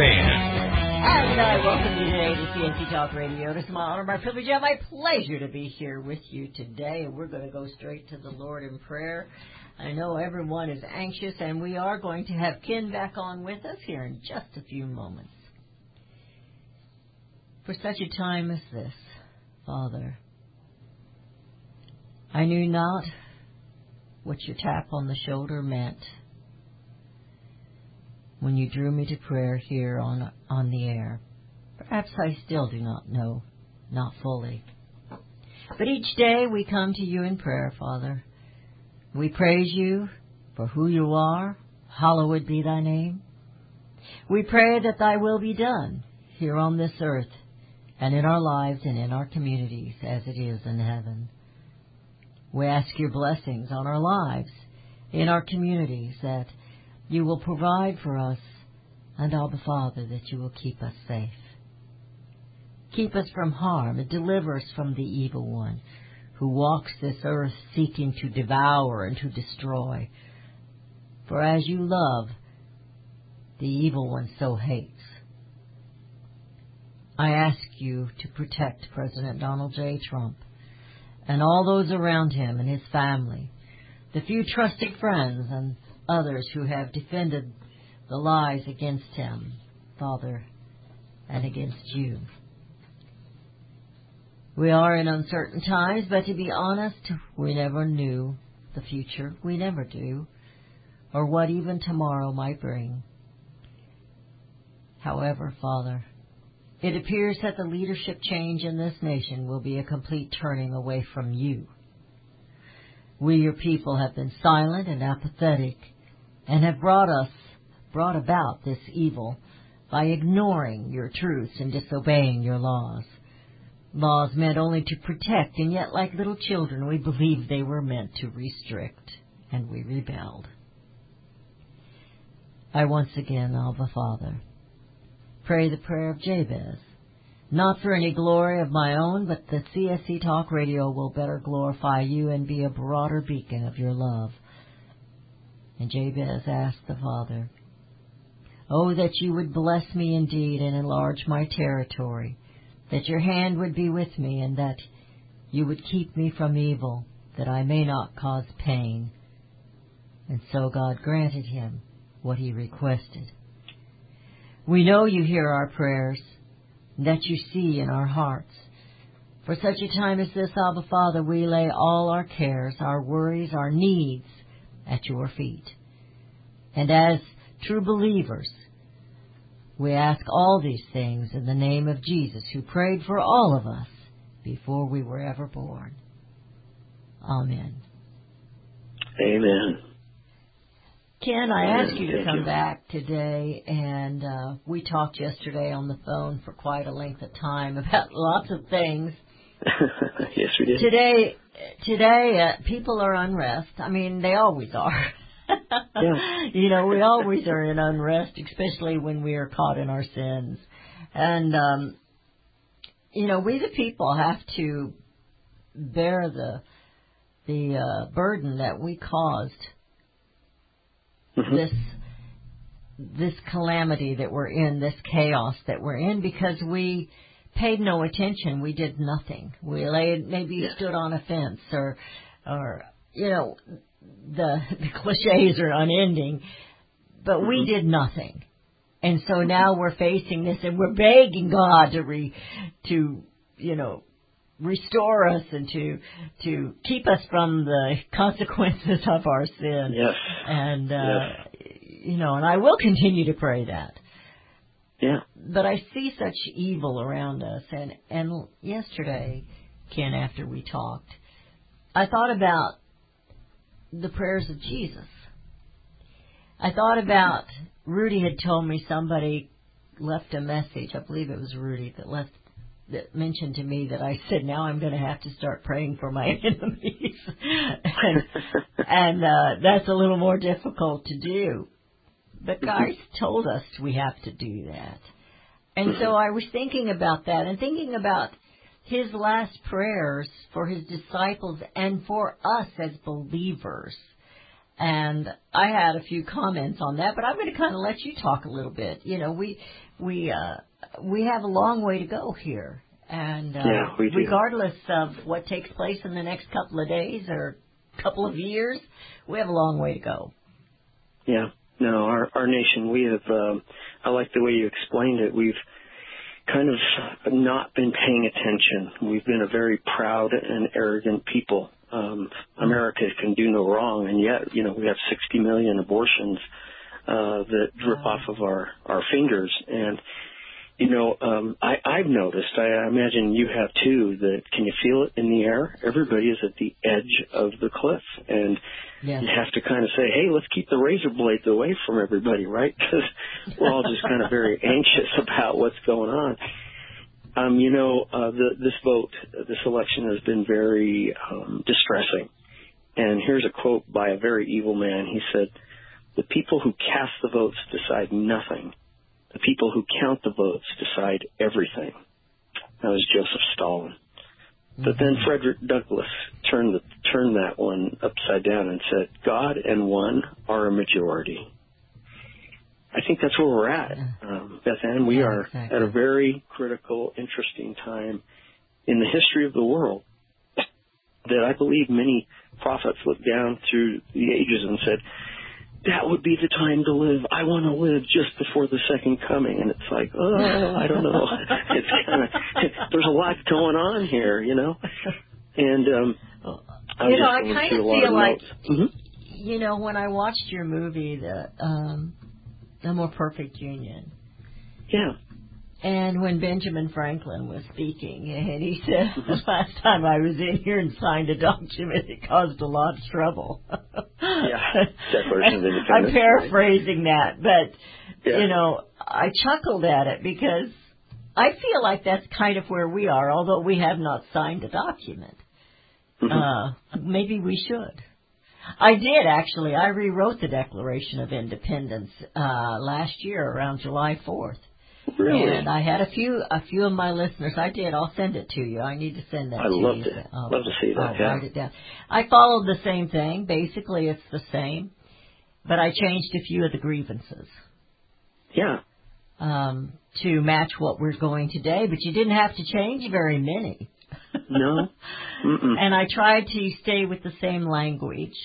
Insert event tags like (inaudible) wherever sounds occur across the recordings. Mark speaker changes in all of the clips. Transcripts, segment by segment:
Speaker 1: And
Speaker 2: I welcome you today to CSC Talk Radio. It is my honor, my privilege, and my pleasure to be here with you today. We're going to go straight to the Lord in prayer. I know everyone is anxious, and we are going to have Ken back on with us here in just a few moments. For such a time as this, Father, I knew not what your tap on the shoulder meant when you drew me to prayer here on on the air. Perhaps I still do not know, not fully. But each day we come to you in prayer, Father. We praise you for who you are. Hallowed be thy name. We pray that thy will be done here on this earth and in our lives and in our communities as it is in heaven. We ask your blessings on our lives, in our communities, that you will provide for us, and Abba Father, that you will keep us safe. Keep us from harm and deliver us from the evil one who walks this earth seeking to devour and to destroy. For as you love, the evil one so hates. I ask you to protect President Donald J. Trump and all those around him and his family, the few trusted friends and others who have defended the lies against him, Father, and against you. We are in uncertain times, but to be honest, we never knew the future. We never do, or what even tomorrow might bring. However, Father, it appears that the leadership change in this nation will be a complete turning away from you. We, your people, have been silent and apathetic and have brought us, brought about this evil by ignoring your truths and disobeying your laws. Laws meant only to protect, and yet like little children we believed they were meant to restrict, and we rebelled. I once again, Abba Father, pray the prayer of Jabez, not for any glory of my own, but the CSC Talk Radio will better glorify you and be a broader beacon of your love. And Jabez asked the Father, Oh, that you would bless me indeed and enlarge my territory, that your hand would be with me, and that you would keep me from evil, that I may not cause pain. And so God granted him what he requested. We know you hear our prayers, that you see in our hearts. For such a time as this, Abba Father, we lay all our cares, our worries, our needs at your feet. And as true believers, we ask all these things in the name of Jesus, who prayed for all of us before we were ever born. Amen.
Speaker 3: Amen.
Speaker 2: Ken, I
Speaker 3: Amen.
Speaker 2: asked you to come
Speaker 3: you.
Speaker 2: back today, and uh, we talked yesterday on the phone for quite a length of time (laughs) about lots of things. (laughs)
Speaker 3: yes, we did.
Speaker 2: Today, today, uh, people are unrest. I mean, they always are. (laughs)
Speaker 3: Yeah.
Speaker 2: You know, we always are in unrest, especially when we are caught in our sins. And, um, you know, we the people have to bear the, the, uh, burden that we caused
Speaker 3: Mhm.
Speaker 2: this, this calamity that we're in, this chaos that we're in because we paid no attention. We did nothing. We laid, maybe
Speaker 3: Yeah.
Speaker 2: stood on a fence or, or, you know, the, (laughs) the cliches are unending, but we
Speaker 3: Mhm.
Speaker 2: did nothing. And so now we're facing this and we're begging God to re, to, you know, restore us and to, to keep us from the (laughs) consequences of our sin.
Speaker 3: Yes.
Speaker 2: And, uh, you know, and I will continue to pray that.
Speaker 3: Yeah.
Speaker 2: But I see such evil around us and, and yesterday, Ken, after we talked, I thought about the prayers of Jesus. I thought about Rudy had told me somebody left a message. I believe it was Rudy that left that mentioned to me that I said now I'm going to have to start praying for my (laughs) enemies, and, and uh, that's a little more difficult to do. But (laughs) guys told us we have to do that, and so I was thinking about that and thinking about his last prayers for his disciples and for us as believers. And I had a few comments on that, but I'm going to kind of let you talk a little bit. You know, we we uh, we have a long way to go here, and uh,
Speaker 3: Yeah, we do.
Speaker 2: regardless of what takes place in the next couple of days or couple of years, we have a long way to go.
Speaker 3: Yeah. No, our our nation, we have. Um, I like the way you explained it. We've kind of not been paying attention. We've been a very proud and arrogant people. Um, America can do no wrong, and yet, you know, we have 60 million abortions uh, that drip
Speaker 2: Wow.
Speaker 3: off of our our fingers. And you know, um, I, I've noticed. I imagine you have too. That can you feel it in the air? Everybody is at the edge of the cliff, and
Speaker 2: Yes.
Speaker 3: you have to kind of say, hey, let's keep the razor blades away from everybody, right? (laughs) Because we're all just kind of very (laughs) anxious about what's going on. Um, you know, uh, the, this vote, this election has been very um, distressing. And here's a quote by a very evil man. He said, the people who cast the votes decide nothing. The people who count the votes decide everything. That was Joseph Stalin. But then Frederick Douglass turned the, turned that one upside down and said, God and one are a majority. I think that's where we're at, um, Beth Ann. We are
Speaker 2: exactly.
Speaker 3: at a very critical, interesting time in the history of the world that I believe many prophets looked down through the ages and said, that would be the time to live. I want to live just before the second coming. And it's like, oh, I don't know. (laughs) it's kind of, there's a lot going on here, you know? And, um, I was
Speaker 2: you know, I kind of feel
Speaker 3: of
Speaker 2: like,
Speaker 3: notes. Mhm.
Speaker 2: you know, when I watched your movie, the um, the More Perfect Union,
Speaker 3: Yeah.
Speaker 2: And when Benjamin Franklin was speaking, and he said, (laughs) "The last time I was in here and signed a document, it caused a lot of trouble."
Speaker 3: Yeah. (laughs) Declaration of
Speaker 2: I'm paraphrasing that, but
Speaker 3: Yeah.
Speaker 2: you know, I chuckled at it because I feel like that's kind of where we are, although we have not signed a document.
Speaker 3: Mhm.
Speaker 2: Uh, maybe we should. I did actually. I rewrote the Declaration of Independence uh, last year around July 4th.
Speaker 3: Really?
Speaker 2: And I had a few a few of my listeners. I did. I'll send it to you. I need to send that
Speaker 3: I'd
Speaker 2: to
Speaker 3: love
Speaker 2: you.
Speaker 3: to-
Speaker 2: I'll-
Speaker 3: love to see that,
Speaker 2: I'll
Speaker 3: yeah.
Speaker 2: write it down. I followed the same thing. Basically, it's the same, but I changed a few of the grievances
Speaker 3: yeah.
Speaker 2: um, to match what we're going today. But you didn't have to change very many.
Speaker 3: No. Mm-mm.
Speaker 2: and I tried to stay with the same language.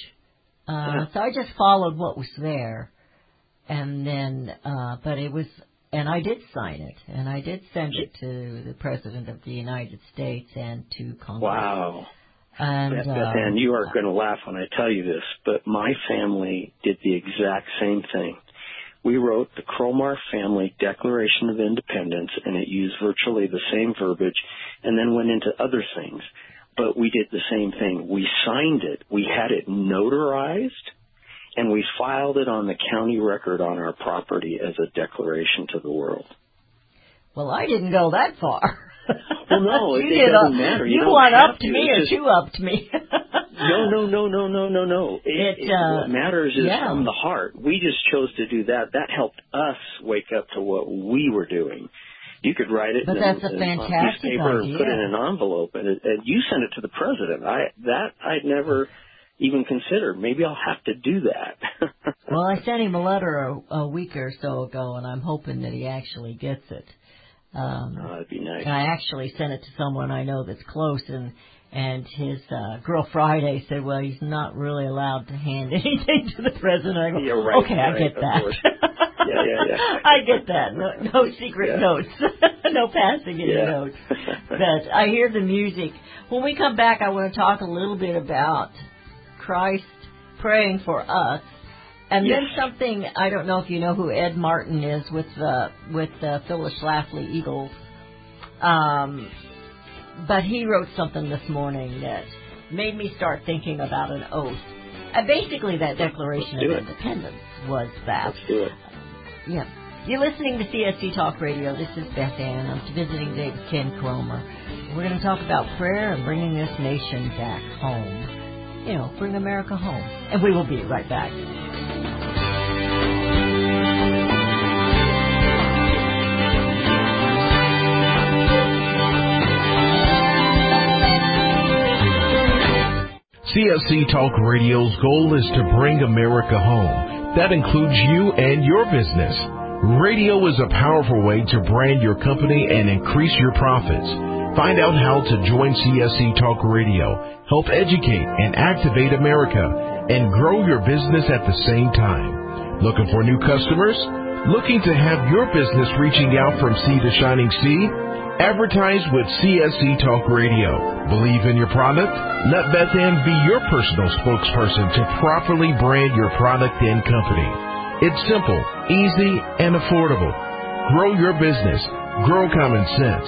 Speaker 2: Uh,
Speaker 3: Yeah.
Speaker 2: So I just followed what was there, and then, uh, but it was, and I did sign it, and I did send it to the President of the United States and to Congress.
Speaker 3: Wow.
Speaker 2: And
Speaker 3: Beth,
Speaker 2: uh,
Speaker 3: Ann, you are going to laugh when I tell you this, but my family did the exact same thing. We wrote the Cromar Family Declaration of Independence, and it used virtually the same verbiage, and then went into other things. But we did the same thing. We signed it. We had it notarized, and we filed it on the county record on our property as a declaration to the world.
Speaker 2: well, I didn't go that far. (laughs)
Speaker 3: Well, no, (laughs)
Speaker 2: you
Speaker 3: it- it
Speaker 2: did
Speaker 3: doesn't
Speaker 2: up-
Speaker 3: matter. You
Speaker 2: You upped
Speaker 3: to.
Speaker 2: me,
Speaker 3: It's
Speaker 2: or two upped me. (laughs)
Speaker 3: No, no, no, no, no, no, no. It,
Speaker 2: It, uh,
Speaker 3: what matters is
Speaker 2: yeah.
Speaker 3: from the heart. We just chose to do that. That helped us wake up to what we were doing. You could write it
Speaker 2: But
Speaker 3: in,
Speaker 2: that's a
Speaker 3: a
Speaker 2: fantastic
Speaker 3: paper and put it in an envelope, and, it, and you send it to the president. I that I'd never even considered. Maybe I'll have to do that. (laughs)
Speaker 2: well, I sent him a letter a, a week or so ago, and I'm hoping that he actually gets it. Um,
Speaker 3: oh, that'd be nice.
Speaker 2: I actually sent it to someone I know that's close, and and his uh, girl Friday said, "Well, he's not really allowed to hand (laughs) anything to the president." I go,
Speaker 3: Yeah, right,
Speaker 2: "Okay, I get that.
Speaker 3: Yeah, yeah, yeah. (laughs)
Speaker 2: I get that. No, no secret
Speaker 3: Yeah.
Speaker 2: notes, no passing any
Speaker 3: Yeah.
Speaker 2: notes." But I hear the music. When we come back, I want to talk a little bit about Christ praying for us. And then something I don't know if you know who Ed Martin is with the with the Phyllis Schlafly Eagles, um, but he wrote something this morning that made me start thinking about an oath. Uh, basically, that Declaration of
Speaker 3: it.
Speaker 2: Independence was that.
Speaker 3: Let's do it.
Speaker 2: Yeah. You're listening to CSC Talk Radio. This is Beth Ann. I'm visiting David Ken Cromar. We're going to talk about prayer and bringing this nation back home. You know, bring America home. And we will be right back.
Speaker 4: CSC Talk Radio's goal is to bring America home. That includes you and your business. Radio is a powerful way to brand your company and increase your profits. Find out how to join CSC Talk Radio, help educate and activate America, and grow your business at the same time. Looking for new customers? Looking to have your business reaching out from sea to shining sea? Advertise with CSC Talk Radio. Believe in your product? Let Beth Ann be your personal spokesperson to properly brand your product and company. It's simple, easy, and affordable. Grow your business, grow common sense,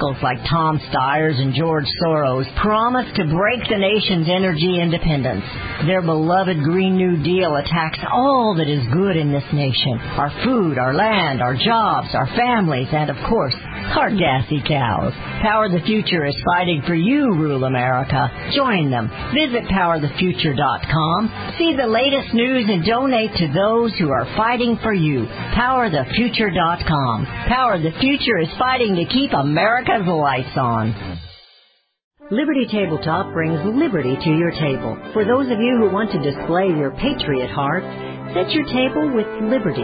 Speaker 2: like Tom Steyer and George Soros promise to break the nation's energy independence. Their beloved Green New Deal attacks all that is good in this nation our food, our land, our jobs, our families, and of course, our gassy cows. Power the Future is fighting for you, rural America. Join them. Visit powerthefuture.com. See the latest news and donate to those who are fighting for you. Powerthefuture.com. Power the Future is fighting to keep America's lights on. Liberty Tabletop brings liberty to your table. For those of you who want to display your patriot heart, set your table with Liberty,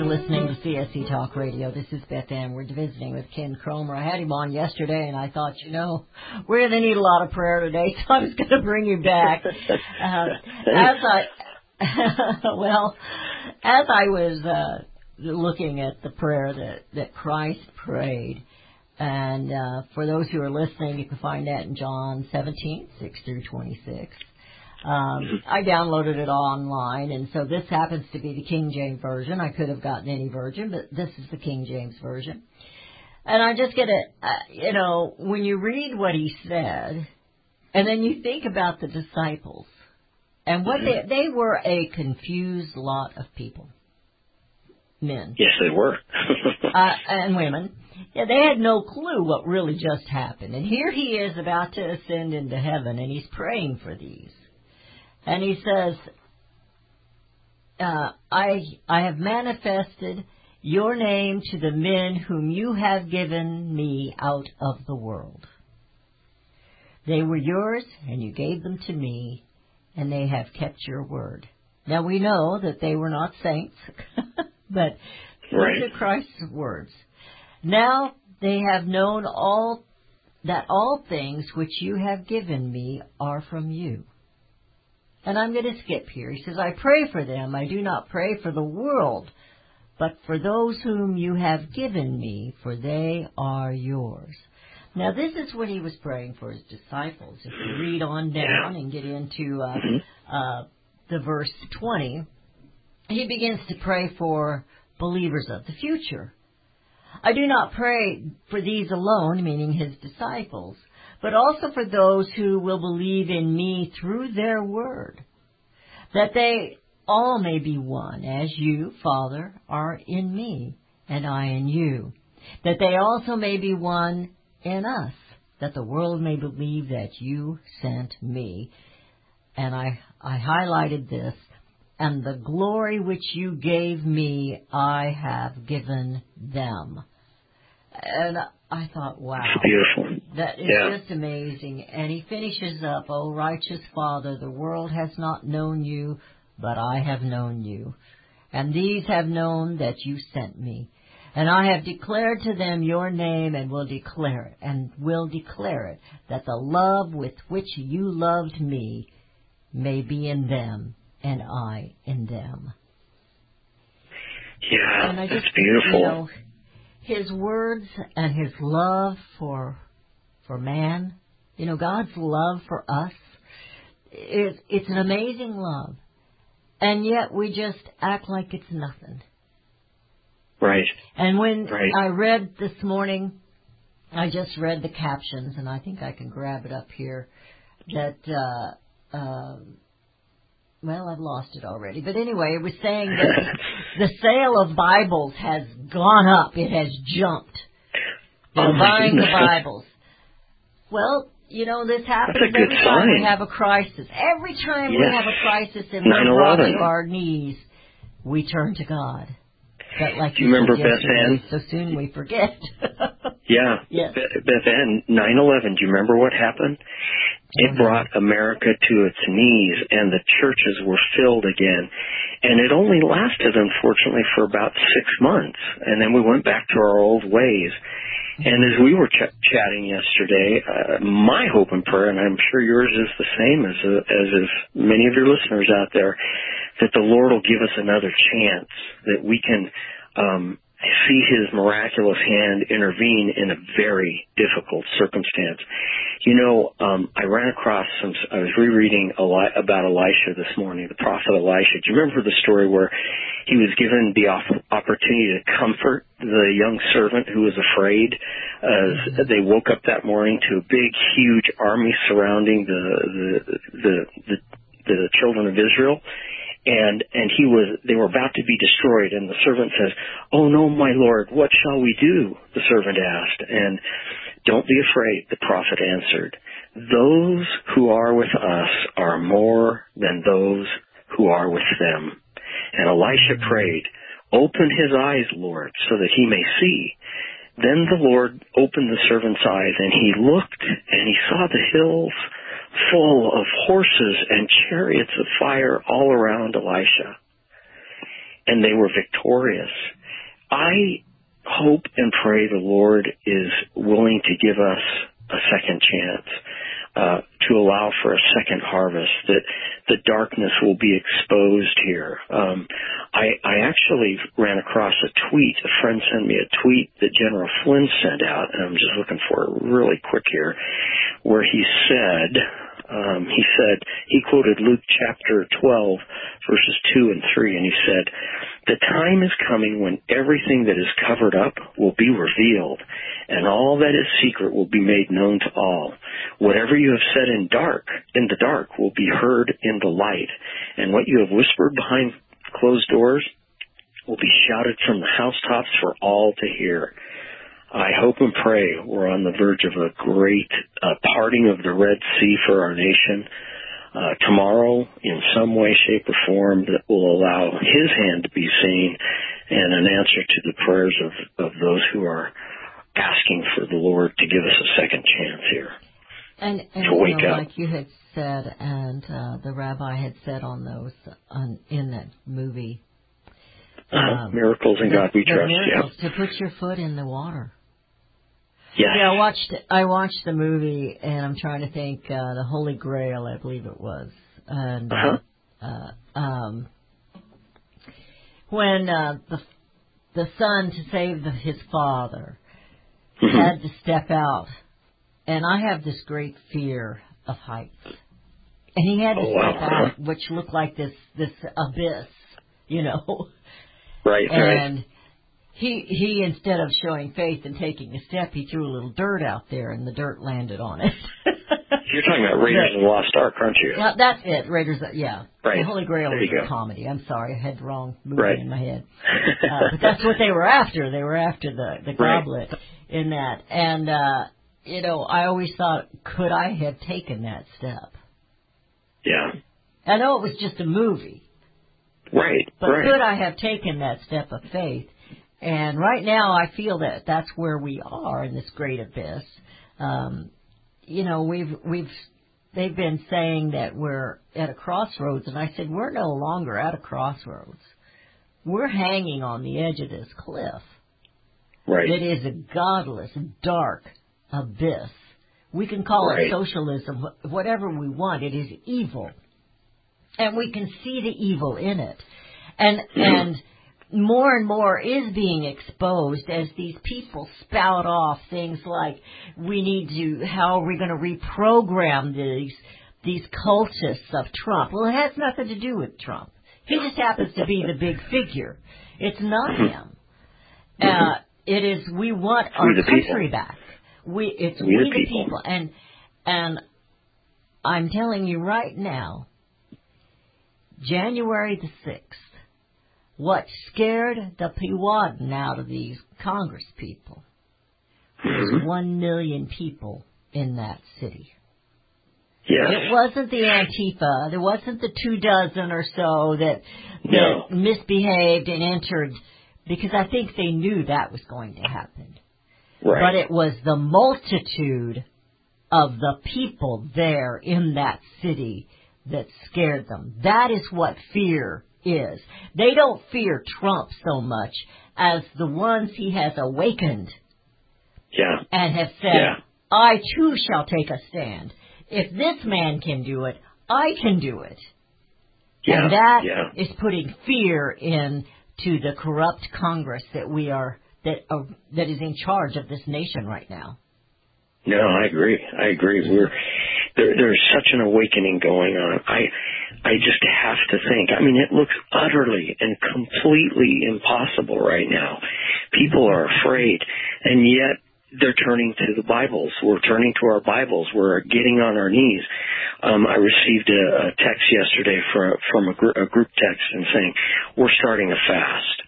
Speaker 2: To listening to CSC Talk Radio. This is Beth Ann. We're visiting with Ken Cromar. I had him on yesterday, and I thought, you know, we're going to need a lot of prayer today, (laughs) so I was going to bring you back. Uh, as I, (laughs) well, as I was uh, looking at the prayer that, that Christ prayed, and uh, for those who are listening, you can find that in John 17, 6 through 26. Um, I downloaded it online, and so this happens to be the King James version. I could have gotten any version, but this is the King James version. And I just get it, uh, you know, when you read what he said, and then you think about the disciples, and what they they were a confused lot of people, men
Speaker 3: Yes, they were. (laughs)
Speaker 2: uh, and women. Yeah, they had no clue what really just happened. And here he is about to ascend into heaven, and he's praying for these. And he says, uh, I, I have manifested your name to the men whom you have given me out of the world. They were yours, and you gave them to me, and they have kept your word. Now we know that they were not saints, (laughs) but
Speaker 3: Right.
Speaker 2: these are Christ's words. Now they have known all that all things which you have given me are from you. And I'm going to skip here. He says, I pray for them. I do not pray for the world, but for those whom you have given me, for they are yours. Now, this is what he was praying for his disciples. If you read on down and get into uh, uh, the verse 20, he begins to pray for believers of the future. I do not pray for these alone, meaning his disciples, but also for those who will believe in me through their word, that they all may be one, as you, Father, are in me, and I in you, that they also may be one in us, that the world may believe that you sent me. And I, I highlighted this, and the glory which you gave me, I have given them. And I thought, wow.
Speaker 3: Beautiful.
Speaker 2: That is
Speaker 3: Yeah.
Speaker 2: just amazing. And he finishes up, O righteous Father, the world has not known you, but I have known you. And these have known that you sent me. And I have declared to them your name and will declare it, and will declare it, that the love with which you loved me may be in them, and I in them.
Speaker 3: Yeah,
Speaker 2: And I
Speaker 3: that's beautiful.
Speaker 2: you know, his words and his love for for man, you know, God's love for us, is it's an amazing love, and yet we just act like it's nothing.
Speaker 3: right.
Speaker 2: And when
Speaker 3: Right.
Speaker 2: I read this morning, I just read the captions, and I think I can grab it up here. That, uh, um well, I've lost it already. But anyway, it was saying that (laughs) the sale of Bibles has gone up. It has jumped. They're
Speaker 3: Oh,
Speaker 2: buying the
Speaker 3: goodness, that's-
Speaker 2: Bibles. Well, you know, this happens
Speaker 3: That's a good
Speaker 2: every time we have a crisis. Every time we have a crisis and brought
Speaker 3: 9/11.
Speaker 2: to our knees, we turn to God. But like
Speaker 3: Do you remember Beth Ann?
Speaker 2: So soon we forget. (laughs)
Speaker 3: Yeah.
Speaker 2: Yes.
Speaker 3: Be- Beth Ann, 9/11. Do you remember what happened? It
Speaker 2: Oh,
Speaker 3: brought America to its knees, and the churches were filled again. And it only lasted, unfortunately, for about six months, and then we went back to our old ways. And as we were ch- chatting yesterday, uh, my hope and prayer, and I'm sure yours is the same as uh, as is many of your listeners out there, that the Lord will give us another chance, that we can um, see His miraculous hand intervene in a very difficult circumstance. You know, um, I ran across some. I was rereading Eli- about Elisha this morning, the prophet Elisha. Do you remember the story where he was given the op- opportunity to comfort the young servant who was afraid as they woke up that morning to a big, huge army surrounding the the the the, the children of Israel? And and he was they were about to be destroyed. And the servant says oh no my lord what shall we do? the servant asked. And don't be afraid the prophet answered. Those who are with us are more than those who are with them. And elisha mm-hmm. prayed open his eyes lord so that he may see. Then the lord opened the servant's eyes and he looked and he saw the hills full of horses and chariots of fire all around Elisha. And they were victorious. I hope and pray the Lord is willing to give us a second chance, uh, to allow for a second harvest, that the darkness will be exposed here. Um, I, I actually ran across a tweet. A friend sent me a tweet that General Flynn sent out, and I'm just looking for it really quick here, where he said, um, he said, he quoted Luke chapter 12, verses 2 and 3, and he said, The time is coming when everything that is covered up will be revealed, and all that is secret will be made known to all. Whatever you have said in dark, in the dark, will be heard in the light, and what you have whispered behind closed doors will be shouted from the housetops for all to hear. I hope and pray we're on the verge of a great uh, parting of the Red Sea for our nation uh, tomorrow in some way, shape, or form that will allow His hand to be seen and an answer to the prayers of, of those who are asking for the Lord to give us a second chance here.
Speaker 2: And, and
Speaker 3: to wake
Speaker 2: you know,
Speaker 3: up.
Speaker 2: like you had said, and uh, the rabbi had said on those on, in that movie,
Speaker 3: Uh,
Speaker 2: um,
Speaker 3: miracles in God we trust.
Speaker 2: miracles, to put your foot in the water.
Speaker 3: Yeah.
Speaker 2: Yeah, I watched I watched the movie, and I'm trying to think uh, the Holy Grail, I believe it was, and
Speaker 3: Uh-huh.
Speaker 2: uh, um, when uh, the the son to save the, his father
Speaker 3: Mhm.
Speaker 2: had to step out, and I have this great fear of heights, and he had to
Speaker 3: Oh, wow.
Speaker 2: step out, which looked like this this abyss, you know,
Speaker 3: Right. Right.
Speaker 2: He he instead of showing faith and taking a step, he threw a little dirt out there, and the dirt landed on it. (laughs)
Speaker 3: You're talking about Raiders of the Lost Ark, aren't you?
Speaker 2: Yeah, that's it. Raiders. Yeah.
Speaker 3: Right.
Speaker 2: The Holy Grail
Speaker 3: There
Speaker 2: is a comedy. I'm sorry, I had the wrong movie
Speaker 3: Right.
Speaker 2: in my head. (laughs) Uh, but that's what they were after. They were after the the
Speaker 3: Right.
Speaker 2: goblet in that. And uh, you know, I always thought, could I have taken that step?
Speaker 3: yeah.
Speaker 2: I know it was just a movie,
Speaker 3: Right.
Speaker 2: but
Speaker 3: right.
Speaker 2: could I have taken that step of faith? And right now, I feel that that's where we are in this great abyss. Um, you know, we've we've they've been saying that we're at a crossroads, and I said we're no longer at a crossroads. We're hanging on the edge of this cliff.
Speaker 3: right.
Speaker 2: It is a godless, dark abyss. We can call
Speaker 3: Right.
Speaker 2: it socialism, whatever we want. It is evil, and we can see the evil in it, and (clears throat) and more and more is being exposed as these people spout off things like we need to how are we going to reprogram these these cultists of Trump. Well, it has nothing to do with Trump. He just happens to be the big figure. It's not him. Uh, it is we want our
Speaker 3: We people.
Speaker 2: country back. We it's
Speaker 3: We
Speaker 2: we,
Speaker 3: the
Speaker 2: the
Speaker 3: people.
Speaker 2: people. and and I'm telling you right now, January the sixth, what scared the Pewaddin out of these Congress people was
Speaker 3: Mhm.
Speaker 2: one million people in that city.
Speaker 3: Yes.
Speaker 2: It wasn't the Antifa. There wasn't the two dozen or so that, that
Speaker 3: No.
Speaker 2: misbehaved and entered because I think they knew that was going to happen.
Speaker 3: Right.
Speaker 2: But it was the multitude of the people there in that city that scared them. That is what fear is. They don't fear Trump so much as the ones he has awakened
Speaker 3: yeah.
Speaker 2: and have said,
Speaker 3: Yeah.
Speaker 2: I too shall take a stand. If this man can do it, I can do it.
Speaker 3: Yeah.
Speaker 2: And that is
Speaker 3: yeah.
Speaker 2: putting fear into the corrupt Congress that we are that uh, that is in charge of this nation right now.
Speaker 3: No, I agree. I agree. We're there, there's such an awakening going on. I I just have to think. I mean, it looks utterly and completely impossible right now. People are afraid, and yet they're turning to the Bibles. We're turning to our Bibles. We're getting on our knees. Um, I received a, a text yesterday from from a, gr- a group text and saying we're starting a fast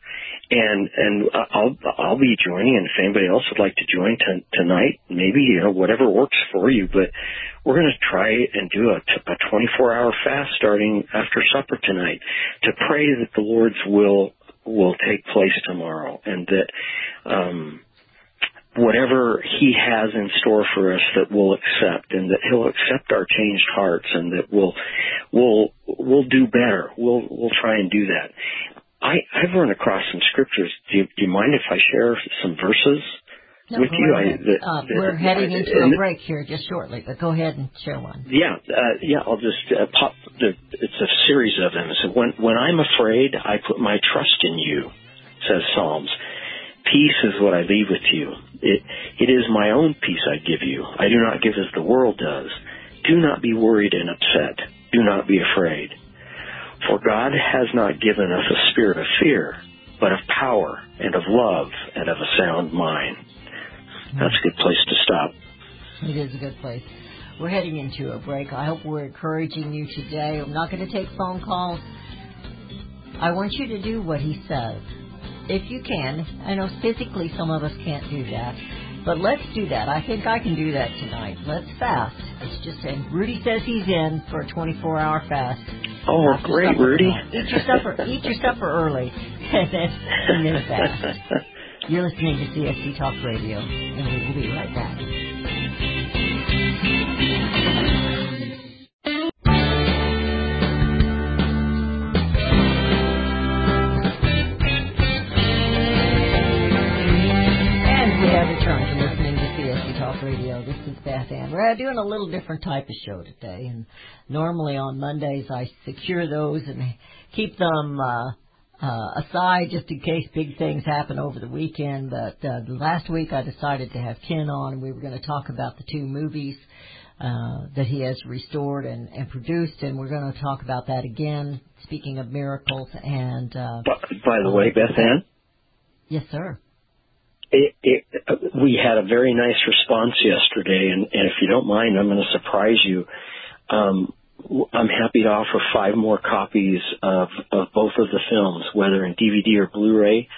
Speaker 3: and and I'll I'll be joining. And if anybody else would like to join t- tonight, maybe you know whatever works for you. But we're going to try and do a, t- a 24 hour fast starting after supper tonight to pray that the Lord's will will take place tomorrow, and that um, whatever He has in store for us that we'll accept, and that He'll accept our changed hearts, and that we'll we'll we'll do better. We'll we'll try and do that. I, I've run across some scriptures. Do you, do you mind if I share some verses
Speaker 2: No,
Speaker 3: with you? I, that,
Speaker 2: uh,
Speaker 3: that-
Speaker 2: we're heading into a break here just shortly, but go ahead and share one.
Speaker 3: Yeah, uh, yeah. I'll just uh, pop. The, it's a series of them. So when when I'm afraid, I put my trust in you, says Psalms. Peace is what I leave with you. It it is my own peace I give you. I do not give as the world does. Do not be worried and upset. Do not be afraid. For God has not given us a spirit of fear, but of power and of love and of a sound mind. That's a good place to stop.
Speaker 2: It is a good place. We're heading into a break. I hope we're encouraging you today. I'm not going to take phone calls. I want you to do what he says. If you can. I know physically some of us can't do that. But let's do that. I think I can do that tonight. Let's fast. It's just, and Rudy says he's in for a 24 hour fast.
Speaker 3: Oh, great, Rudy.
Speaker 2: Eat your supper. Eat your supper early, (laughs) and then and then fast. You're listening to CSC Talk Radio, and we will be right back. Ann. We're doing a little different type of show today, and normally on Mondays I secure those and keep them uh, uh, aside just in case big things happen over the weekend. But uh, last week I decided to have Ken on, and we were going to talk about the two movies uh, that he has restored and, and produced, and we're going to talk about that again. Speaking of miracles, and uh,
Speaker 3: By, by the way, Beth Ann,
Speaker 2: yes, sir.
Speaker 3: It, it, we had a very nice response yesterday, and, and if you don't mind, I'm going to surprise you. Um, I'm happy to offer five more copies of, of both of the films, whether in DVD or Blu-ray,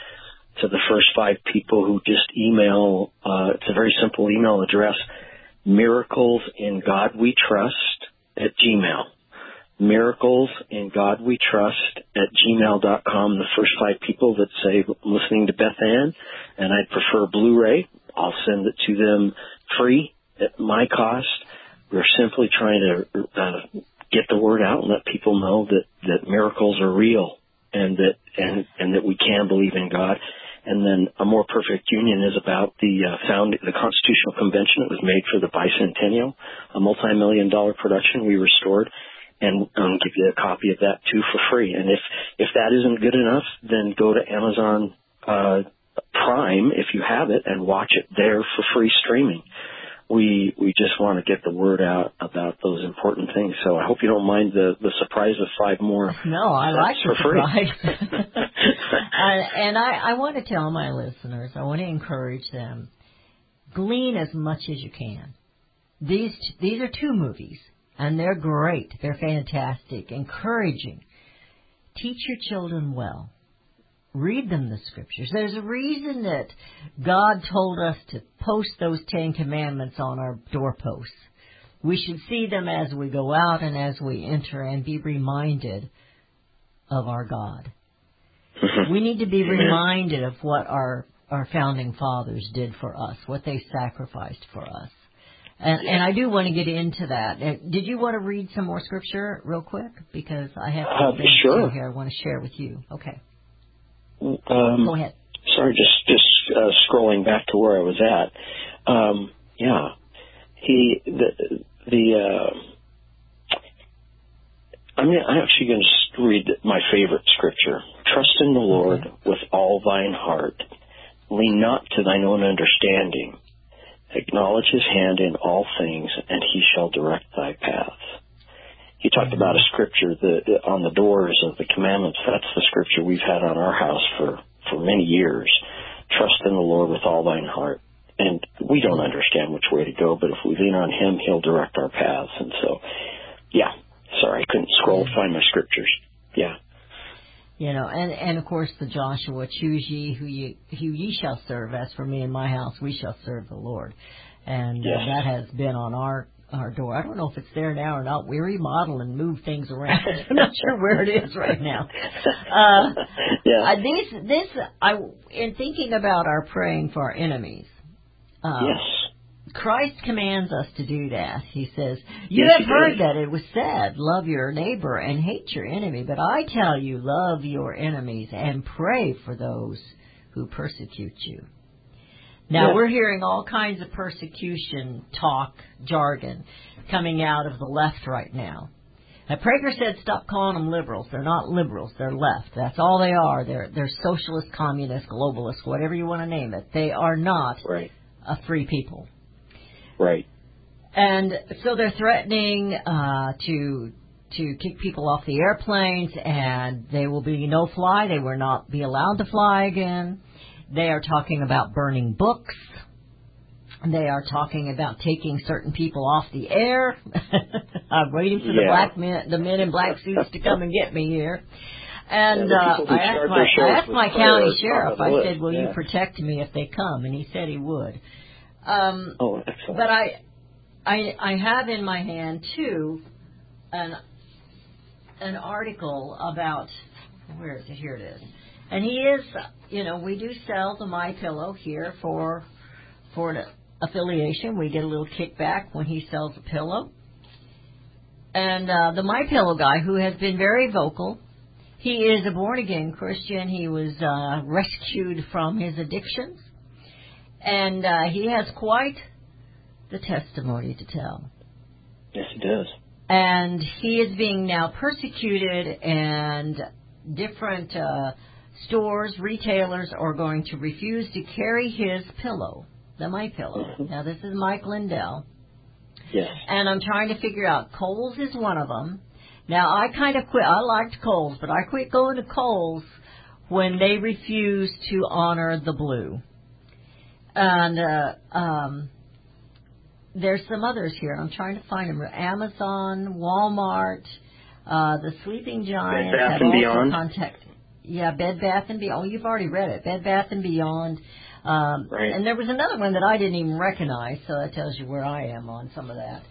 Speaker 3: to the first five people who just email. Uh, it's a very simple email address: miracles in God we trust at Gmail. Miracles in God we trust at gmail.com. The first five people that say listening to Beth Ann and I'd prefer Blu-ray, I'll send it to them free at my cost. We're simply trying to uh, get the word out and let people know that that miracles are real and that and and that we can believe in God. And then a more perfect union is about the uh, found the Constitutional Convention. It was made for the bicentennial, a multi-million dollar production we restored, and um, give you a copy of that too for free. And if if that isn't good enough, then go to Amazon uh, Prime if you have it and watch it there for free streaming. We we just want to get the word out about those important things. So I hope you don't mind the the surprise of five more.
Speaker 2: No, I like the surprise. (laughs) uh, and I, I want to tell my listeners, I want to encourage them, glean as much as you can. These these are two movies, and they're great. They're fantastic, encouraging. Teach your children well. Read them the scriptures. There's a reason that God told us to post those Ten Commandments on our doorposts. We should see them as we go out and as we enter and be reminded of our God. Mm-hmm. We need to be mm-hmm. reminded of what our our founding fathers did for us, what they sacrificed for us. And, and I do want to get into that. Uh, Did you want to read some more scripture real quick? Because I have
Speaker 3: Uh,
Speaker 2: some things
Speaker 3: sure.
Speaker 2: here I want to share with you. Okay,
Speaker 3: Um,
Speaker 2: go ahead.
Speaker 3: sorry, just just uh, scrolling back to where I was at. Um, yeah, he the the. Uh, I'm I'm actually going to read my favorite scripture. Trust in the Lord with all thine heart. Lean not to thine own understanding. Acknowledge his hand in all things, and he shall direct thy paths. He talked mm-hmm. about a scripture that on the doors of the commandments. That's the scripture we've had on our house for for many years. Trust in the Lord with all thine heart. And we don't understand which way to go, but if we lean on Him, He'll direct our paths. And so, yeah. Sorry, I couldn't scroll to find my scriptures. Yeah.
Speaker 2: You know, and and of course the Joshua, choose ye who ye who ye shall serve. As for me and my house, we shall serve the Lord, and uh, that has been on our our door. I don't know if it's there now or not. We remodel and move things around. (laughs) I'm not sure where it is right now. Uh, (laughs)
Speaker 3: yeah.
Speaker 2: uh, these this I in thinking about our praying for our enemies. Uh,
Speaker 3: yes.
Speaker 2: Christ commands us to do that. He says, You
Speaker 3: Yes,
Speaker 2: have heard that it was said, Love your neighbor and hate your enemy. But I tell you, love your enemies and pray for those who persecute you. Now,
Speaker 3: Yeah.
Speaker 2: we're hearing all kinds of persecution talk, jargon, coming out of the left right now. Now, Prager said, "Stop calling them liberals. They're not liberals. They're left. That's all they are. They're they're socialist, communist, globalist, whatever you want to name it. They are not
Speaker 3: Right.
Speaker 2: a free people."
Speaker 3: Right.
Speaker 2: And so they're threatening uh, to to kick people off the airplanes, and they will be no fly. They will not be allowed to fly again. They are talking about burning books. They are talking about taking certain people off the air. (laughs) I'm waiting for the black men, the men in black suits, to come and get me here. And
Speaker 3: Yeah,
Speaker 2: uh, I asked my, I asked my county sheriff. I said, "Will you protect me if they come?" And he said he would. Um,
Speaker 3: Oh, excellent.
Speaker 2: but I, I, I have in my hand too, an an article about where is it? Here it is. And he is, you know, we do sell the My Pillow here for for an affiliation. We get a little kickback when he sells a pillow. And uh, the My Pillow guy, who has been very vocal, he is a born again Christian. He was uh, rescued from his addictions, and uh, he has quite the testimony to tell.
Speaker 3: Yes, he does.
Speaker 2: And he is being now persecuted, and different uh, stores, retailers are going to refuse to carry his pillow, the My Pillow.
Speaker 3: Mhm.
Speaker 2: Now, this is Mike Lindell.
Speaker 3: Yes.
Speaker 2: and I'm trying to figure out Kohl's is one of them. Now I kind of quit. I liked Kohl's, but I quit going to Kohl's when they refused to honor the blue. And uh, um, there's some others here. I'm trying to find them. Amazon, Walmart, uh, the Sleeping Giant
Speaker 3: Bed Bath and Beyond.
Speaker 2: contacted. Yeah, Bed Bath and Beyond. Oh, you've already read it. Bed Bath and Beyond. Um,
Speaker 3: Right.
Speaker 2: And there was another one that I didn't even recognize, so that tells you where I am on some of that.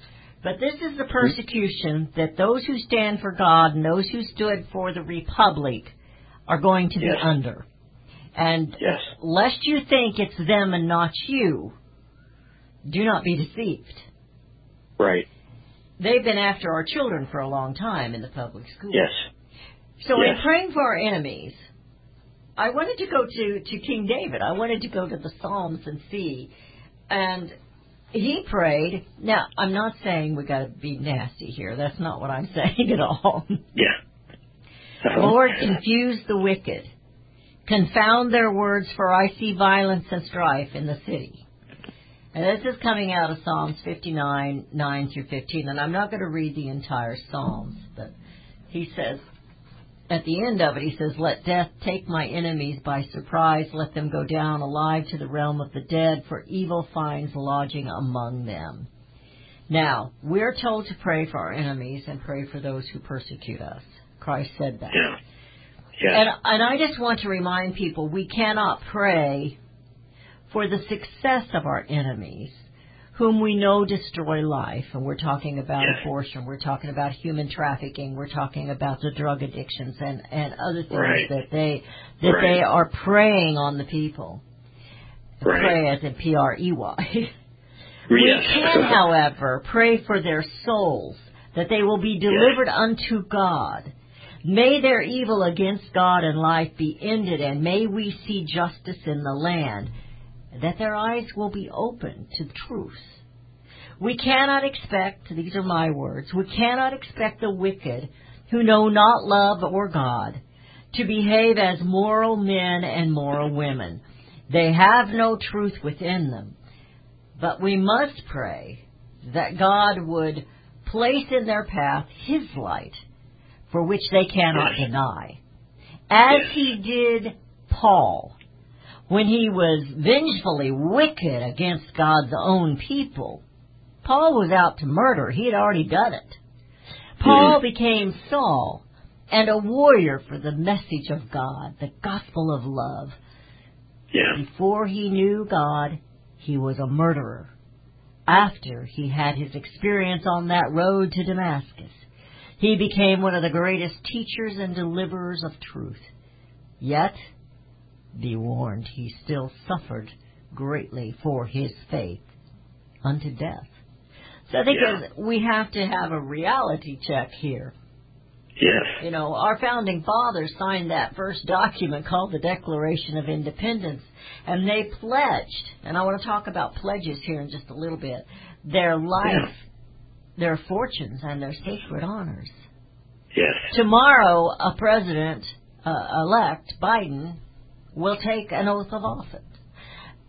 Speaker 2: But this is the persecution that those who stand for God and those who stood for the Republic are going to
Speaker 3: Yes.
Speaker 2: be under. And
Speaker 3: Yes.
Speaker 2: lest you think it's them and not you, do not be deceived.
Speaker 3: Right.
Speaker 2: They've been after our children for a long time in the public schools.
Speaker 3: Yes.
Speaker 2: So in
Speaker 3: Yes.
Speaker 2: praying for our enemies, I wanted to go to, to King David. I wanted to go to the Psalms and see. And he prayed. Now, I'm not saying we got to be nasty here. That's not what I'm (laughs) saying at all.
Speaker 3: Yeah. Uh-huh.
Speaker 2: Lord, confuse the wicked. Confound their words, for I see violence and strife in the city. And this is coming out of Psalms 59, 9 through 15. And I'm not going to read the entire Psalms, but he says, at the end of it, he says, Let death take my enemies by surprise. Let them go down alive to the realm of the dead, for evil finds lodging among them. Now, we're told to pray for our enemies and pray for those who persecute us. Christ said that.
Speaker 3: Yeah. Yes.
Speaker 2: And, and I just want to remind people we cannot pray for the success of our enemies, whom we know destroy life. And we're talking about
Speaker 3: Yes.
Speaker 2: abortion, we're talking about human trafficking, we're talking about the drug addictions and, and other things
Speaker 3: Right.
Speaker 2: that they that
Speaker 3: Right.
Speaker 2: they are preying on the people.
Speaker 3: Right.
Speaker 2: Pray as in P R E Y. (laughs) We
Speaker 3: Yes.
Speaker 2: can, however, pray for their souls, that they will be delivered unto God. May their evil against God and life be ended, and may we see justice in the land, that their eyes will be open to truth. We cannot expect, these are my words, we cannot expect the wicked who know not love or God to behave as moral men and moral women. They have no truth within them. But we must pray that God would place in their path His light, for which they cannot deny. As He did Paul, when he was vengefully wicked against God's own people. Paul was out to murder. He had already done it. Paul became Saul and a warrior for the message of God, the gospel of love.
Speaker 3: Yeah.
Speaker 2: Before he knew God, he was a murderer. After he had his experience on that road to Damascus, he became one of the greatest teachers and deliverers of truth. Yet, be warned, he still suffered greatly for his faith unto death. So I think
Speaker 3: Yeah.
Speaker 2: we have to have a reality check here.
Speaker 3: Yes.
Speaker 2: You know, our founding fathers signed that first document called the Declaration of Independence, and they pledged, and I want to talk about pledges here in just a little bit, their life, their fortunes, and their sacred honors.
Speaker 3: Yes.
Speaker 2: Tomorrow, a president uh, elect, Biden, will take an oath of office.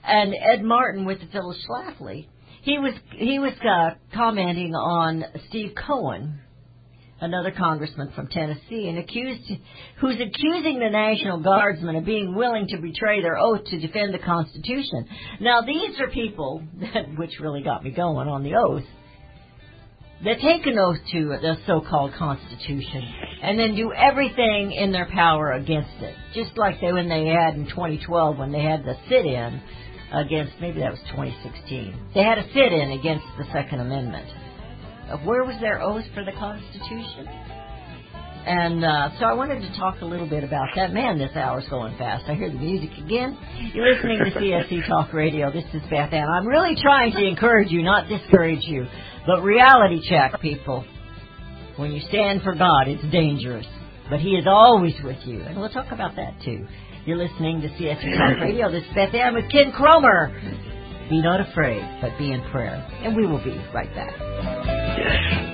Speaker 2: And Ed Martin with the Phyllis Schlafly, he was he was uh, commenting on Steve Cohen, another congressman from Tennessee, and accused who's accusing the National Guardsmen of being willing to betray their oath to defend the Constitution. Now these are people (laughs) that, which really got me going on the oath take an oath to the so-called Constitution and then do everything in their power against it, just like they when they had in 2012 when they had the sit-in against maybe that was 2016. They had a sit-in against the Second Amendment. Where was their oath for the Constitution? And uh, so I wanted to talk a little bit about that. Man, this hour's going fast. I hear the music again. You're listening to CSC Talk Radio. This is Beth Ann. I'm really trying to encourage you, not discourage you. But reality check, people. When you stand for God, it's dangerous. But He is always with you. And we'll talk about that too. You're listening to CSC Talk (coughs) Radio. This is Beth Ann with Ken Cromar. Be not afraid, but be in prayer. And we will be right back.
Speaker 3: Yes.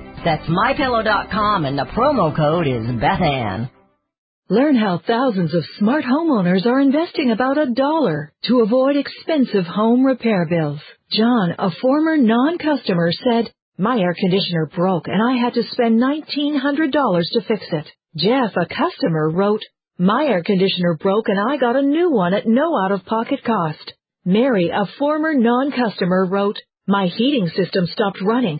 Speaker 2: That's MyPillow.com, and the promo code is BethAnn.
Speaker 5: Learn how thousands of smart homeowners are investing about a dollar to avoid expensive home repair bills. John, a former non-customer, said, my air conditioner broke and I had to spend $1,900 to fix it. Jeff, a customer, wrote, my air conditioner broke and I got a new one at no out-of-pocket cost. Mary, a former non-customer, wrote, my heating system stopped running.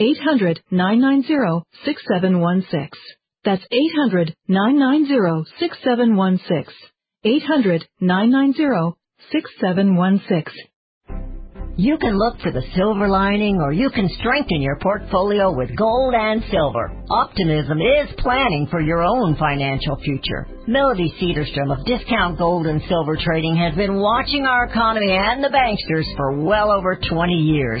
Speaker 5: 800-990-6716. That's 800-990-6716. 800-990-6716.
Speaker 2: You can look for the silver lining or you can strengthen your portfolio with gold and silver. Optimism is planning for your own financial future. Melody Cedarstrom of Discount Gold and Silver Trading has been watching our economy and the banksters for well over 20 years.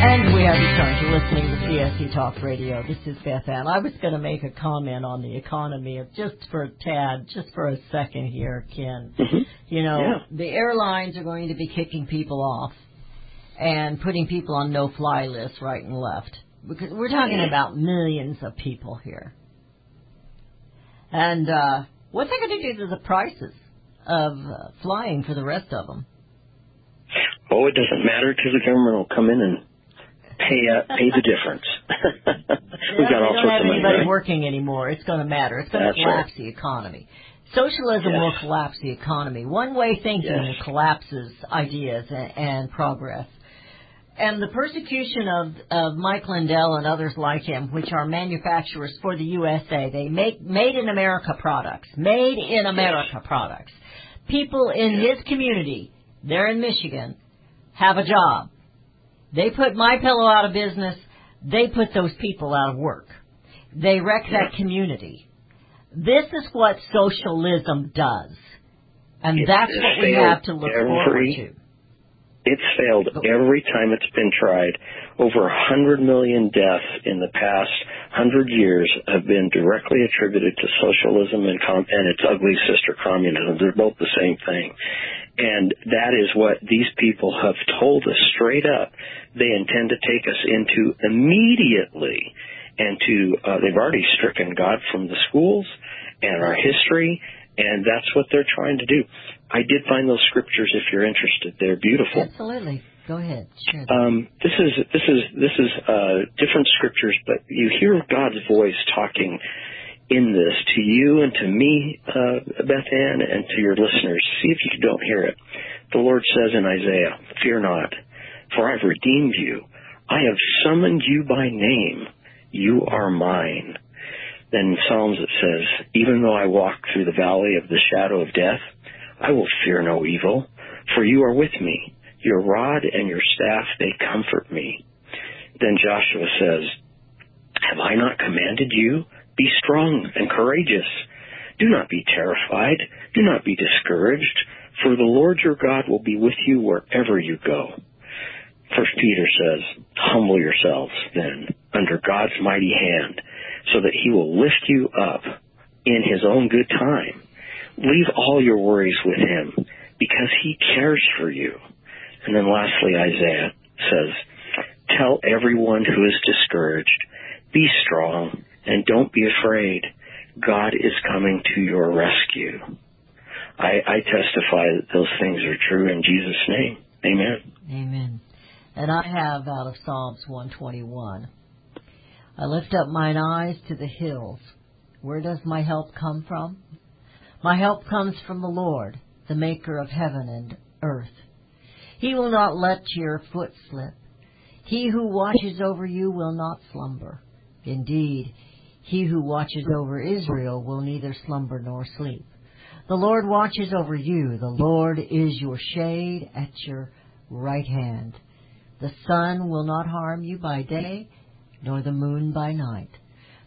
Speaker 2: And we have returned to listening to CSC Talk Radio. This is Beth Ann. I was going to make a comment on the economy of just for a tad, just for a second here, Ken. You know,
Speaker 3: Yeah.
Speaker 2: the airlines are going to be kicking people off and putting people on no-fly lists right and left. Because we're talking about millions of people here. And uh, what's that going to do to the prices of uh, flying for the rest of them?
Speaker 3: Oh, it doesn't matter because the government will come in and pay uh, (laughs) pay the difference. We've got all sorts of money.
Speaker 2: anybody
Speaker 3: Right?
Speaker 2: working anymore. It's going to matter. It's going to collapse
Speaker 3: right.
Speaker 2: the economy. Socialism
Speaker 3: Yes.
Speaker 2: will collapse the economy. One way thinking
Speaker 3: Yes.
Speaker 2: collapses ideas and, and progress. And the persecution of, of Mike Lindell and others like him, which are manufacturers for the USA, they make made in America products, made in America products. People in his community, they're in Michigan, have a job. They put my pillow out of business. They put those people out of work. They wreck that community. This is what socialism does. And
Speaker 3: It
Speaker 2: that's what we have to look forward to.
Speaker 3: It's failed every time it's been tried. Over a hundred million deaths in the past hundred years have been directly attributed to socialism and, com- and its ugly sister communism. They're both the same thing. And that is what these people have told us straight up they intend to take us into immediately. And to, uh, they've already stricken God from the schools and our history, and that's what they're trying to do. I did find those scriptures if you're interested. They're beautiful.
Speaker 2: Absolutely. Go ahead. Them.
Speaker 3: Um, this is this is this is uh, different scriptures, but you hear God's voice talking in this to you and to me, uh, Beth Ann, and to your listeners. See if you don't hear it. The Lord says in Isaiah, "Fear not, for I've redeemed you. I have summoned you by name. You are mine." Then in Psalms it says, "Even though I walk through the valley of the shadow of death, I will fear no evil, for you are with me. Your rod and your staff, they comfort me. Then Joshua says, Have I not commanded you? Be strong and courageous. Do not be terrified. Do not be discouraged, for the Lord your God will be with you wherever you go. First Peter says, Humble yourselves then under God's mighty hand, so that he will lift you up in his own good time. Leave all your worries with him, because he cares for you. And then lastly, Isaiah says, Tell everyone who is discouraged, be strong and don't be afraid. God is coming to your rescue. I, I testify that those things are true in Jesus' name. Amen.
Speaker 2: Amen. And I have out of Psalms 121. I lift up mine eyes to the hills. Where does my help come from? My help comes from the Lord, the maker of heaven and earth. He will not let your foot slip. He who watches over you will not slumber. Indeed, he who watches over Israel will neither slumber nor sleep. The Lord watches over you. The Lord is your shade at your right hand. The sun will not harm you by day, nor the moon by night.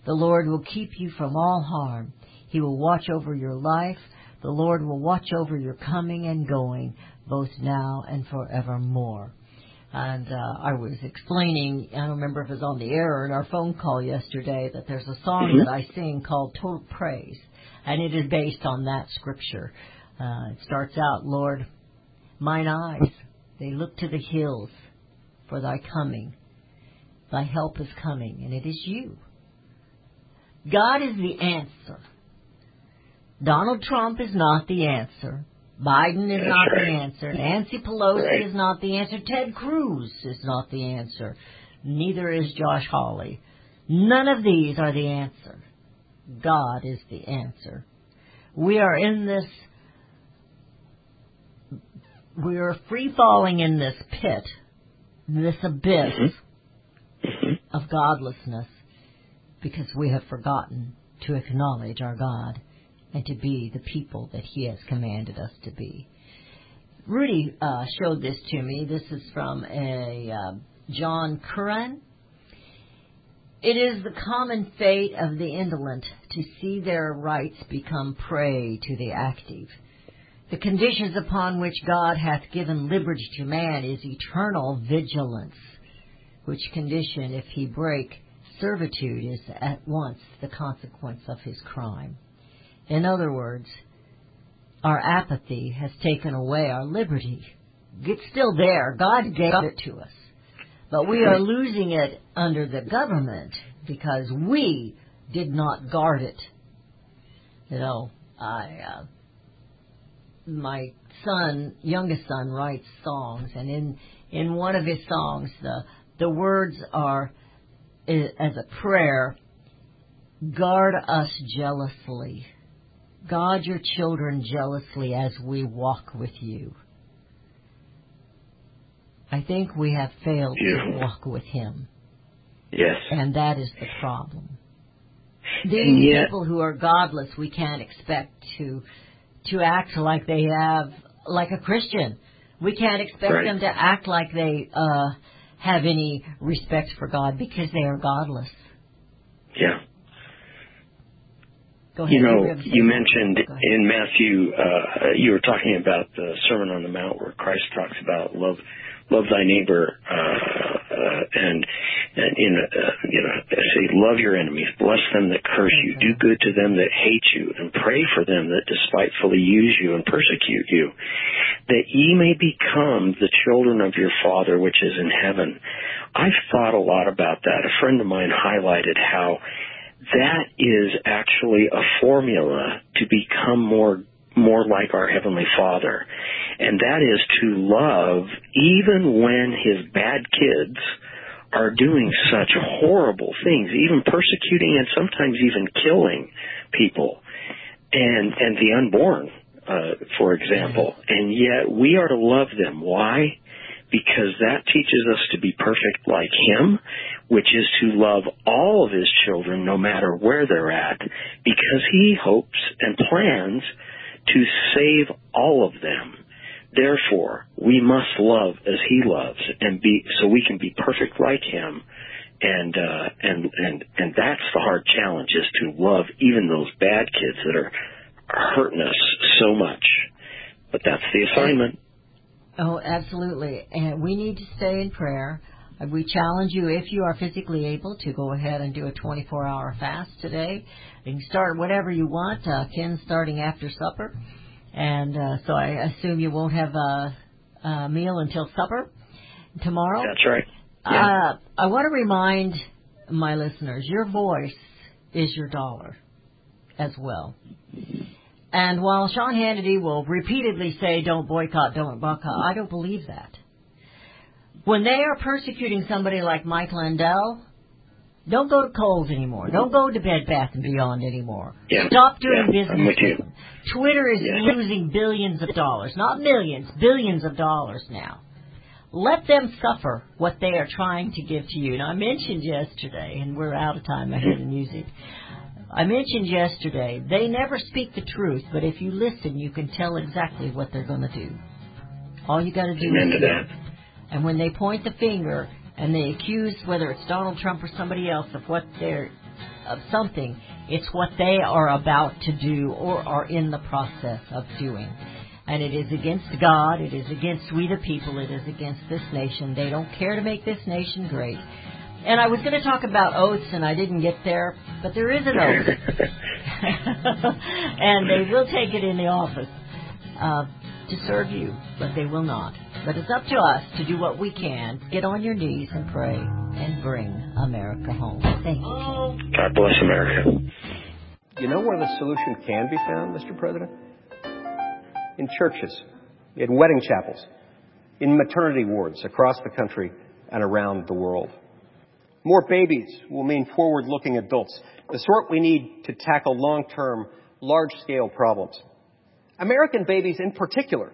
Speaker 2: The Lord will keep you from all harm. He will watch over your life. The Lord will watch over your coming and going, both now and forevermore. And uh, I was explaining, I don't remember if it was on the air or in our phone call yesterday, that there's a song that I sing called Total Praise, and it is based on that scripture. Uh, it starts out, Lord, mine eyes, they look to the hills for thy coming. Thy help is coming, and it is you. God is the answer. Donald Trump is not the answer. Biden is
Speaker 3: That's
Speaker 2: not
Speaker 3: right.
Speaker 2: the answer. Nancy Pelosi
Speaker 3: Right.
Speaker 2: is not the answer. Ted Cruz is not the answer. Neither is Josh Hawley. None of these are the answer. God is the answer. We are in this, we are free falling in this pit, this abyss of godlessness because we have forgotten to acknowledge our God and to be the people that He has commanded us to be. Rudy uh, showed this to me. This is from a uh, John Curran. It is the common fate of the indolent to see their rights become prey to the active. The conditions upon which God hath given liberty to man is eternal vigilance, which condition, if he break, servitude is at once the consequence of his crime. In other words, our apathy has taken away our liberty. It's still there. God gave it to us. But we are losing it under the government because we did not guard it. You know, I uh, my son, youngest son, writes songs, and in in one of his songs, the the words are as a prayer. Guard us jealously. Guard your children jealously as we walk with you. I think we have failed to walk with him,
Speaker 3: Yes.
Speaker 2: and that is the problem. These
Speaker 3: yet-
Speaker 2: people who are godless, we can't expect to to act like they have like a Christian. We can't expect
Speaker 3: Right.
Speaker 2: them to act like they uh have any respect for God because they are godless.
Speaker 3: Yeah.
Speaker 2: Go ahead.
Speaker 3: You know,
Speaker 2: were gonna say
Speaker 3: you mentioned in Matthew, uh, you were talking about the Sermon on the Mount where Christ talks about love, love thy neighbor, uh, uh, and, and in, uh, you know, say, love your enemies, bless them that curse you, do good to them that hate you, and pray for them that despitefully use you and persecute you, that ye may become the children of your Father which is in heaven. I've thought a lot about that. A friend of mine highlighted how that is actually a formula to become more more like our heavenly father and that is to love even when his bad kids are doing such horrible things even persecuting and sometimes even killing people. And and the unborn uh for example. And yet we are to love them. Why? Because that teaches us to be perfect like him, which is to love all of his children no matter where they're at, because he hopes and plans to save all of them. Therefore, we must love as he loves and be, so we can be perfect like him. And, uh, and, and, and that's the hard challenge is to love even those bad kids that are, hurting us so much. But that's the assignment.
Speaker 2: Oh, absolutely. And we need to stay in prayer. We challenge you, if you are physically able, to go ahead and do a 24 hour fast today. You can start whatever you want. Uh, Ken's starting after supper. And uh, so I assume you won't have a, a meal until supper tomorrow.
Speaker 3: That's right. Yeah.
Speaker 2: Uh, I want to remind my listeners your voice is your dollar as well. And while Sean Hannity will repeatedly say, don't boycott, don't boycott, I don't believe that. When they are persecuting somebody like Mike Lindell, don't go to Kohl's anymore. Don't go to Bed Bath and Beyond anymore.
Speaker 3: Yeah.
Speaker 2: Stop doing
Speaker 3: Yeah,
Speaker 2: business
Speaker 3: with you.
Speaker 2: them. Twitter is
Speaker 3: Yeah.
Speaker 2: losing billions of dollars. Not millions, billions of dollars now. Let them suffer what they are trying to give to you. Now, I mentioned yesterday, and we're out of time, I hear the music. I mentioned yesterday, they never speak the truth, but if you listen, you can tell exactly what they're going to do. All you got to do
Speaker 3: Amen
Speaker 2: is
Speaker 3: to that.
Speaker 2: and when they point the finger and they accuse whether it's Donald Trump or somebody else of what they're of something, it's what they are about to do or are in the process of doing. And it is against God, it is against we the people, it is against this nation. They don't care to make this nation great. And I was going to talk about oaths and I didn't get there, but there is an oath. (laughs) (laughs) and they will take it in the office uh, to serve you, but they will not. But it's up to us to do what we can. Get on your knees and pray and bring America home. Thank you.
Speaker 3: God bless America.
Speaker 6: You know where the solution can be found, Mr. President? In churches, in wedding chapels, in maternity wards across the country and around the world. More babies will mean forward looking adults, the sort we need to tackle long term, large scale problems. American babies in particular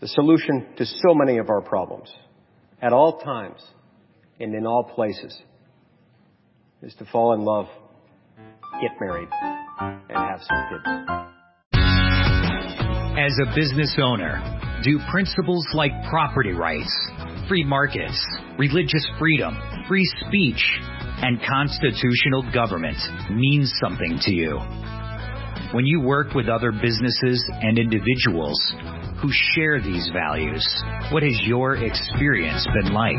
Speaker 6: The solution to so many of our problems, at all times and in all places, is to fall in love, get married, and have some kids.
Speaker 7: As a business owner, do principles like property rights, free markets, religious freedom, free speech, and constitutional government mean something to you? when you work with other businesses and individuals who share these values? What has your experience been like?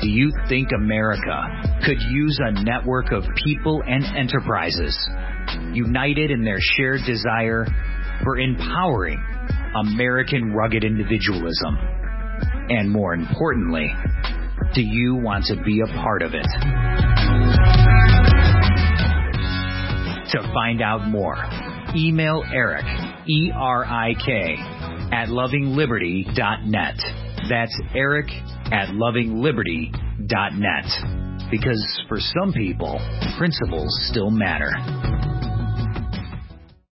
Speaker 7: Do you think America could use a network of people and enterprises united in their shared desire for empowering American rugged individualism? And more importantly, do you want to be a part of it? To find out more, email Eric, E R I K, at lovingliberty.net. That's Eric at lovingliberty.net. Because for some people, principles still matter.